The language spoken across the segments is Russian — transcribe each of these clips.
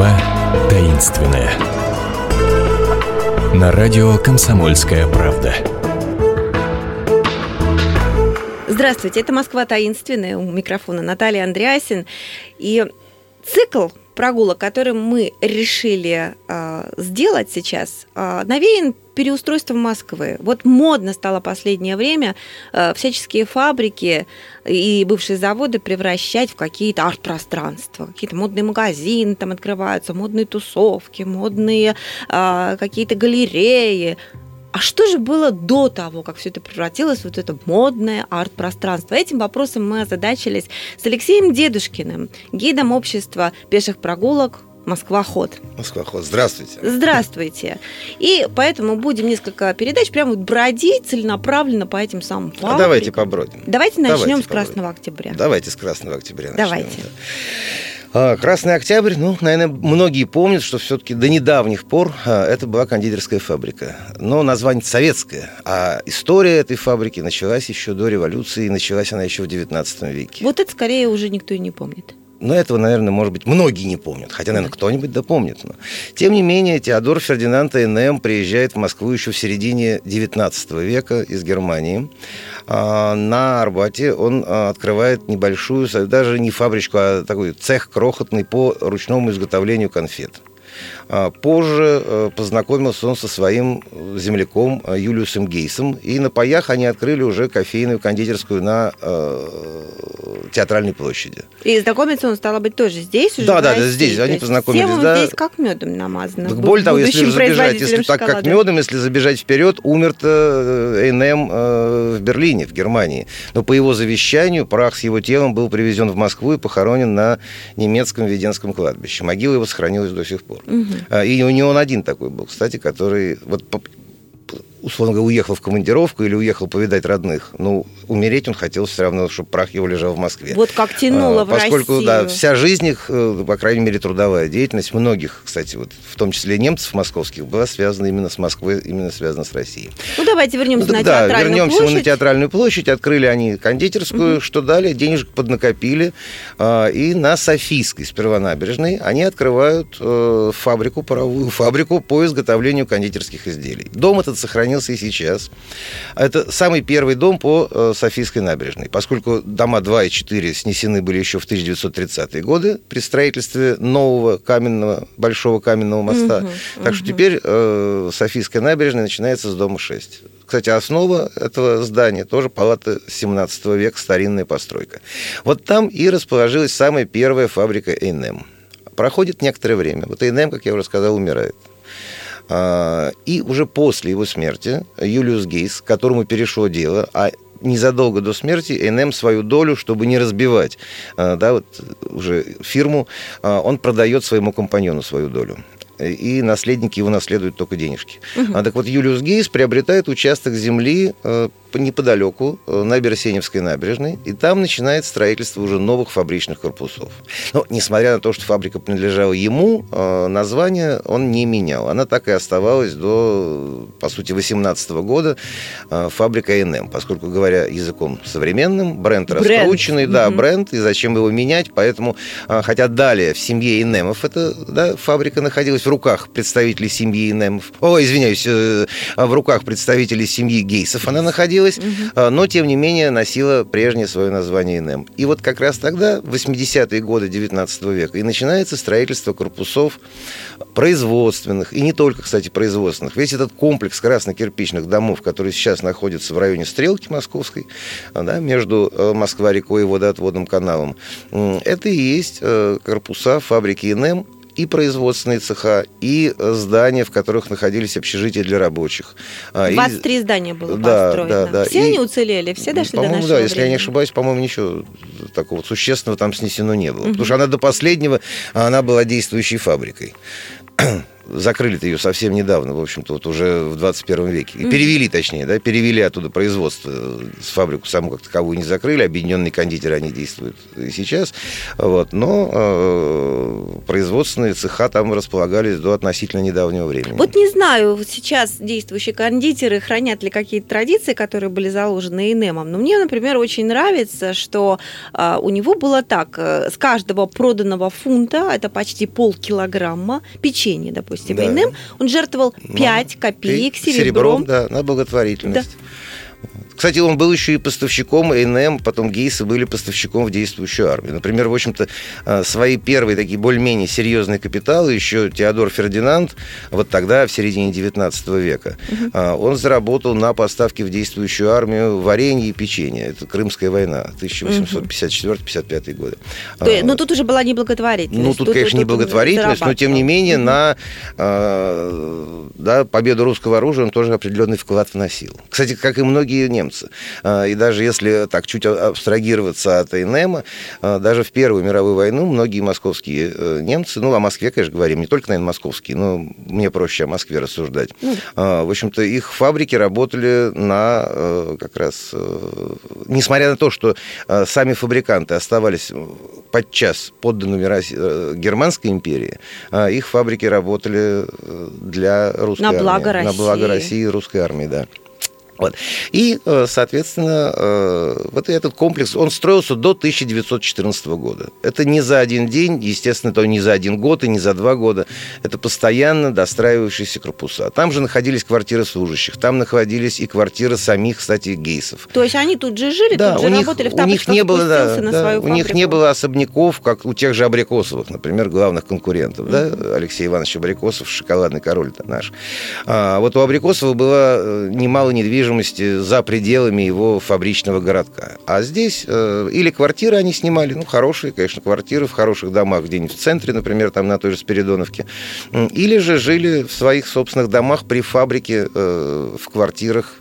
Москва таинственная. На радио «Комсомольская правда». Здравствуйте, это «Москва таинственная». У микрофона Наталья Андреасин. И цикл прогулок, который мы решили э, сделать сейчас, э, навеян переустройством Москвы. Вот модно стало последнее время э, всяческие фабрики и бывшие заводы превращать в какие-то арт-пространства. Какие-то модные магазины там открываются, модные тусовки, модные э, какие-то галереи. А что же было до того, как все это превратилось в вот это модное арт-пространство? Этим вопросом мы озадачились с Алексеем Дедушкиным, гидом общества пеших прогулок Москва-ход. Москва-ход. Здравствуйте. Здравствуйте. И поэтому будем несколько передач прямо бродить целенаправленно по этим самым фабрикам. А давайте побродим. Давайте начнем давайте с Красного Октября. Давайте с Красного Октября Давайте. Начнем, да. А, Красный Октябрь, ну, наверное, многие помнят, что все-таки до недавних пор а, это была кондитерская фабрика. Но название советское, а история этой фабрики началась еще до революции, и началась она еще в XIX веке. Вот это скорее уже никто и не помнит. Но этого, наверное, может быть, многие не помнят. Хотя, наверное, кто-нибудь да помнит. Но. Тем не менее, Теодор Фердинанд НМ приезжает в Москву еще в середине XIX века из Германии. А, на Арбате он а, открывает небольшую, даже не фабричку, а такой цех крохотный по ручному изготовлению конфет. А, позже э, познакомился он со своим земляком э, Юлиусом Гейсом, и на паях они открыли уже кофейную кондитерскую на э, театральной площади. И знакомиться он, стало быть, тоже здесь уже Да, да, да, здесь они познакомились. Всем да. здесь как медом намазано. Так более того, если забежать, если так как медом, если забежать вперед, умер-то Эйнем в Берлине, в Германии. Но по его завещанию прах с его телом был привезен в Москву и похоронен на немецком Веденском кладбище. Могила его сохранилась до сих пор. Угу. И не он один такой был, кстати, который вот условно говоря, уехал в командировку или уехал повидать родных. Ну, умереть он хотел все равно, чтобы прах его лежал в Москве. Вот как тянуло а, в Поскольку, Россию. да, вся жизнь их, э, по крайней мере, трудовая деятельность многих, кстати, вот, в том числе немцев московских, была связана именно с Москвой, именно связана с Россией. Ну, давайте вернемся ну, на да, театральную вернемся площадь. мы на театральную площадь. Открыли они кондитерскую, угу. что дали, денежек поднакопили. А, и на Софийской, сперва набережной, они открывают э, фабрику, паровую фабрику по изготовлению кондитерских изделий. Дом этот сохранился и сейчас. Это самый первый дом по э, Софийской набережной, поскольку дома 2 и 4 снесены были еще в 1930-е годы при строительстве нового каменного, большого каменного моста. Угу, так угу. что теперь э, Софийская набережная начинается с дома 6. Кстати, основа этого здания тоже палата 17 века, старинная постройка. Вот там и расположилась самая первая фабрика Эйнем. Проходит некоторое время. Вот Эйнем, как я уже сказал, умирает. А, и уже после его смерти Юлиус Гейс, которому перешло дело, а незадолго до смерти НМ свою долю, чтобы не разбивать а, да, вот уже фирму, а, он продает своему компаньону свою долю и наследники его наследуют только денежки. Угу. А, так вот, Юлиус Гейс приобретает участок земли неподалеку, э, на Берсеневской набережной, и там начинается строительство уже новых фабричных корпусов. Но, несмотря на то, что фабрика принадлежала ему, э, название он не менял. Она так и оставалась до, по сути, 18 года э, фабрика НМ, поскольку, говоря языком современным, бренд, бренд. раскрученный, да, угу. бренд, и зачем его менять, поэтому, хотя далее в семье Инемов эта да, фабрика находилась в руках представителей семьи Инемов, о, извиняюсь, в руках представителей семьи Гейсов она находилась, появилась, угу. но, тем не менее, носила прежнее свое название НМ. И вот как раз тогда, в 80-е годы 19 века, и начинается строительство корпусов производственных, и не только, кстати, производственных. Весь этот комплекс красно-кирпичных домов, который сейчас находится в районе Стрелки Московской, да, между э, Москва-рекой и водоотводным каналом, это и есть э, корпуса фабрики НМ, и производственные цеха, и здания, в которых находились общежития для рабочих. 23 а, и... здания было да, построено. Да, да. Все и... они уцелели, все дошли до нашего да, времени. если я не ошибаюсь, по-моему, ничего такого существенного там снесено не было. Угу. Потому что она до последнего, она была действующей фабрикой. Закрыли-то ее совсем недавно, в общем-то, вот уже в 21 веке. И перевели, точнее, да, перевели оттуда производство. С фабрику саму как таковую не закрыли, объединенные кондитеры, они действуют и сейчас. Вот, но э, производственные цеха там располагались до относительно недавнего времени. Вот не знаю, сейчас действующие кондитеры хранят ли какие-то традиции, которые были заложены ИНЕМом, но мне, например, очень нравится, что э, у него было так, э, с каждого проданного фунта, это почти полкилограмма печенья, допустим, да. ИНЕМ, он жертвовал 5 ну, копеек серебром. Серебром, да, на благотворительность. Да. Кстати, он был еще и поставщиком НМ, потом Гейсы были поставщиком в действующую армию. Например, в общем-то, а, свои первые такие более-менее серьезные капиталы еще Теодор Фердинанд, вот тогда, в середине 19 века, угу. он заработал на поставке в действующую армию варенье и печенье. Это Крымская война, 1854-55 годы. То, но ну, тут уже была не благотворительность. Ну, тут, тут конечно, тут, не благотворительность, но тем не менее угу. на да, победу русского оружия он тоже определенный вклад вносил. Кстати, как и многие немцы немцы. А, и даже если так чуть абстрагироваться от Эйнема, а, даже в Первую мировую войну многие московские э, немцы, ну, о Москве, конечно, говорим, не только, наверное, московские, но мне проще о Москве рассуждать. Ну. А, в общем-то, их фабрики работали на э, как раз... Э, несмотря на то, что сами фабриканты оставались подчас подданными Германской империи, их фабрики работали для русской на благо армии. России. На благо России и русской армии, да. Вот. И, э, соответственно, э, вот этот комплекс, он строился до 1914 года. Это не за один день, естественно, это не за один год и не за два года. Это постоянно достраивающиеся корпуса. Там же находились квартиры служащих, там находились и квартиры самих, кстати, гейсов. То есть они тут же жили, да, тут же у них, работали в у них не было, да, на да, свою У них не было особняков, как у тех же Абрикосовых, например, главных конкурентов. Mm-hmm. Да? Алексей Иванович Абрикосов, шоколадный король наш. А, вот у Абрикосова было э, немало недвижимости недвижимости за пределами его фабричного городка. А здесь э, или квартиры они снимали, ну, хорошие, конечно, квартиры в хороших домах где-нибудь в центре, например, там на той же Спиридоновке, или же жили в своих собственных домах при фабрике, э, в квартирах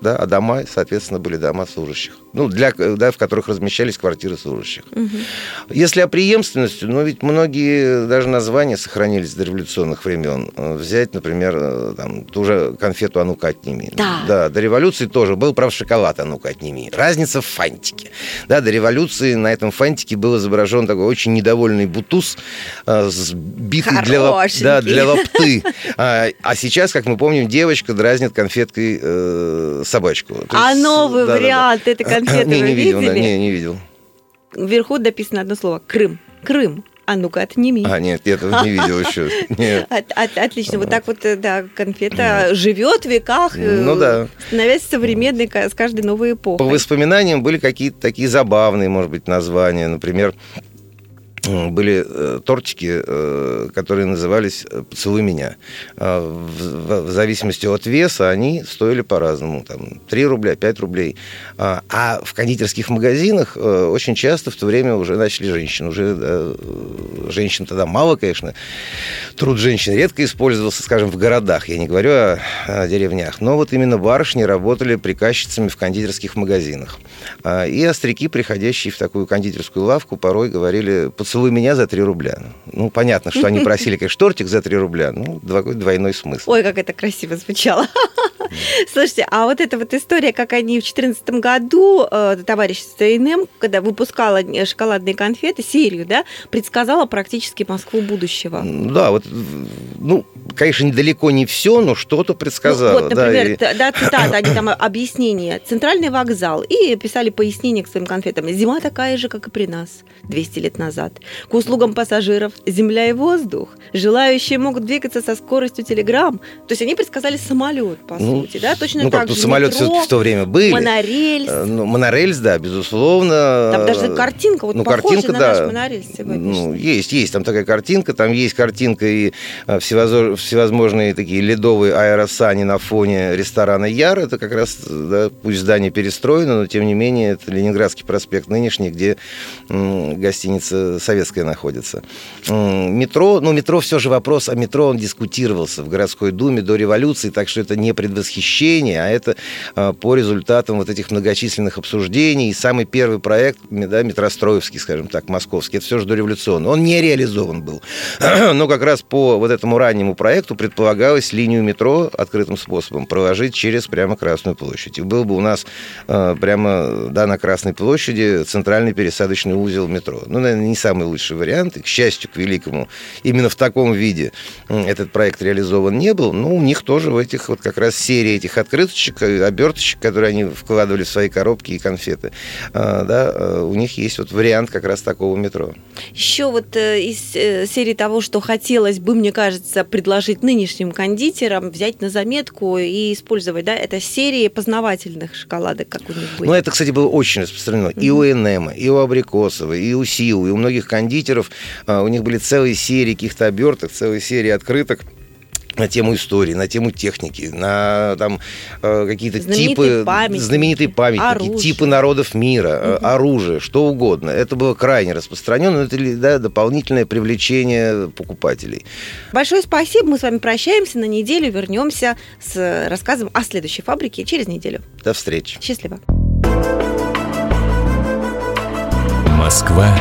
да, а дома, соответственно, были дома служащих. Ну, для, да, в которых размещались квартиры служащих. Угу. Если о преемственности, ну, ведь многие даже названия сохранились до революционных времен. Взять, например, э, там, ту же конфету «А ну-ка, отними». Да. да. До революции тоже был, прав шоколад «А ну-ка, отними». Разница в фантике. Да, до революции на этом фантике был изображен такой очень недовольный бутуз, э, сбитый для, лап, да, для лапты. А, а сейчас, как мы помним, девочка дразнит конфеткой э, собачку. То а есть, новый да, вариант да, да. этой конфеты не, не вы видел, видели? Не, не видел. Вверху написано одно слово «Крым». Крым. А ну-ка, отними. А, нет, я этого не видел еще. От, от, отлично. Вот так вот, э, да, конфета живет в веках, э, ну, да. становясь современной с каждой новой эпохой. По воспоминаниям были какие-то такие забавные, может быть, названия. Например, были э, тортики, э, которые назывались э, «Поцелуй меня». А в, зависимости от веса они стоили по-разному. Там 3 рубля, 5 рублей. А, а в кондитерских магазинах очень часто в то время уже начали женщины. Уже женщин тогда мало, конечно. Труд женщин редко использовался, скажем, в городах. Я не говорю о, о деревнях. Но вот именно барышни работали приказчицами в кондитерских магазинах. А, и остряки, приходящие в такую кондитерскую лавку, порой говорили «Поцелуй поцелуй меня за 3 рубля. Ну, понятно, что они просили, конечно, тортик за 3 рубля. Ну, двойной смысл. Ой, как это красиво звучало. Слушайте, а вот эта вот история, как они в 2014 году, э, товарищ СТНМ, когда выпускала шоколадные конфеты, серию, да, предсказала практически Москву будущего. Да, вот, ну, конечно, недалеко не все, но что-то предсказала. Ну, вот, например, да, и... да, цитата, они там объяснение. Центральный вокзал. И писали пояснение к своим конфетам. Зима такая же, как и при нас 200 лет назад. К услугам пассажиров земля и воздух. Желающие могут двигаться со скоростью телеграмм. То есть они предсказали самолет, по ну, сути, да? Точно ну, так как, же. Ну, самолет все-таки в то время были. Монорельс. Э, ну, монорельс, да, безусловно. Там даже картинка вот ну, похожа картинка, на да. наш монорельс. Ну, есть, есть там такая картинка. Там есть картинка и э, всевозможные такие ледовые аэросани на фоне ресторана Яр. Это как раз, да, пусть здание перестроено, но тем не менее это Ленинградский проспект нынешний, где гостиница советская находится. Метро, ну, метро все же вопрос о метро, он дискутировался в городской думе до революции, так что это не, предвос... восхищение, а это а, по результатам вот этих многочисленных обсуждений. И самый первый проект, да, метростроевский, скажем так, московский, это все же дореволюционный. Он не реализован был. Но как раз по вот этому раннему проекту предполагалось линию метро открытым способом проложить через прямо Красную площадь. И был бы у нас а, прямо да, на Красной площади центральный пересадочный узел метро. Ну, наверное, не самый лучший вариант. И, к счастью, к великому, именно в таком виде этот проект реализован не был. Но у них тоже в этих вот как раз серии этих открыточек, э, оберточек, которые они вкладывали в свои коробки и конфеты, а, да, э, у них есть вот вариант как раз такого метро. Еще вот э, из серии того, что хотелось бы, мне кажется, предложить нынешним кондитерам, взять на заметку и использовать, да, это серии познавательных шоколадок, как у них были. Ну, это, кстати, было очень распространено. Mm-hmm. И у Энема, и у Абрикосова, и у Сиу, и у многих кондитеров. А, у них были целые серии каких-то оберток, целые серии открыток на тему истории, на тему техники, на там э, какие-то типы памятники, знаменитые памятники, типы народов мира, угу. оружие, что угодно. Это было крайне распространено, но это да, дополнительное привлечение покупателей. Большое спасибо, мы с вами прощаемся на неделю, вернемся с рассказом о следующей фабрике через неделю. До встречи. Счастливо. Москва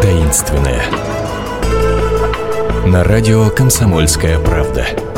таинственная. На радио «Комсомольская правда».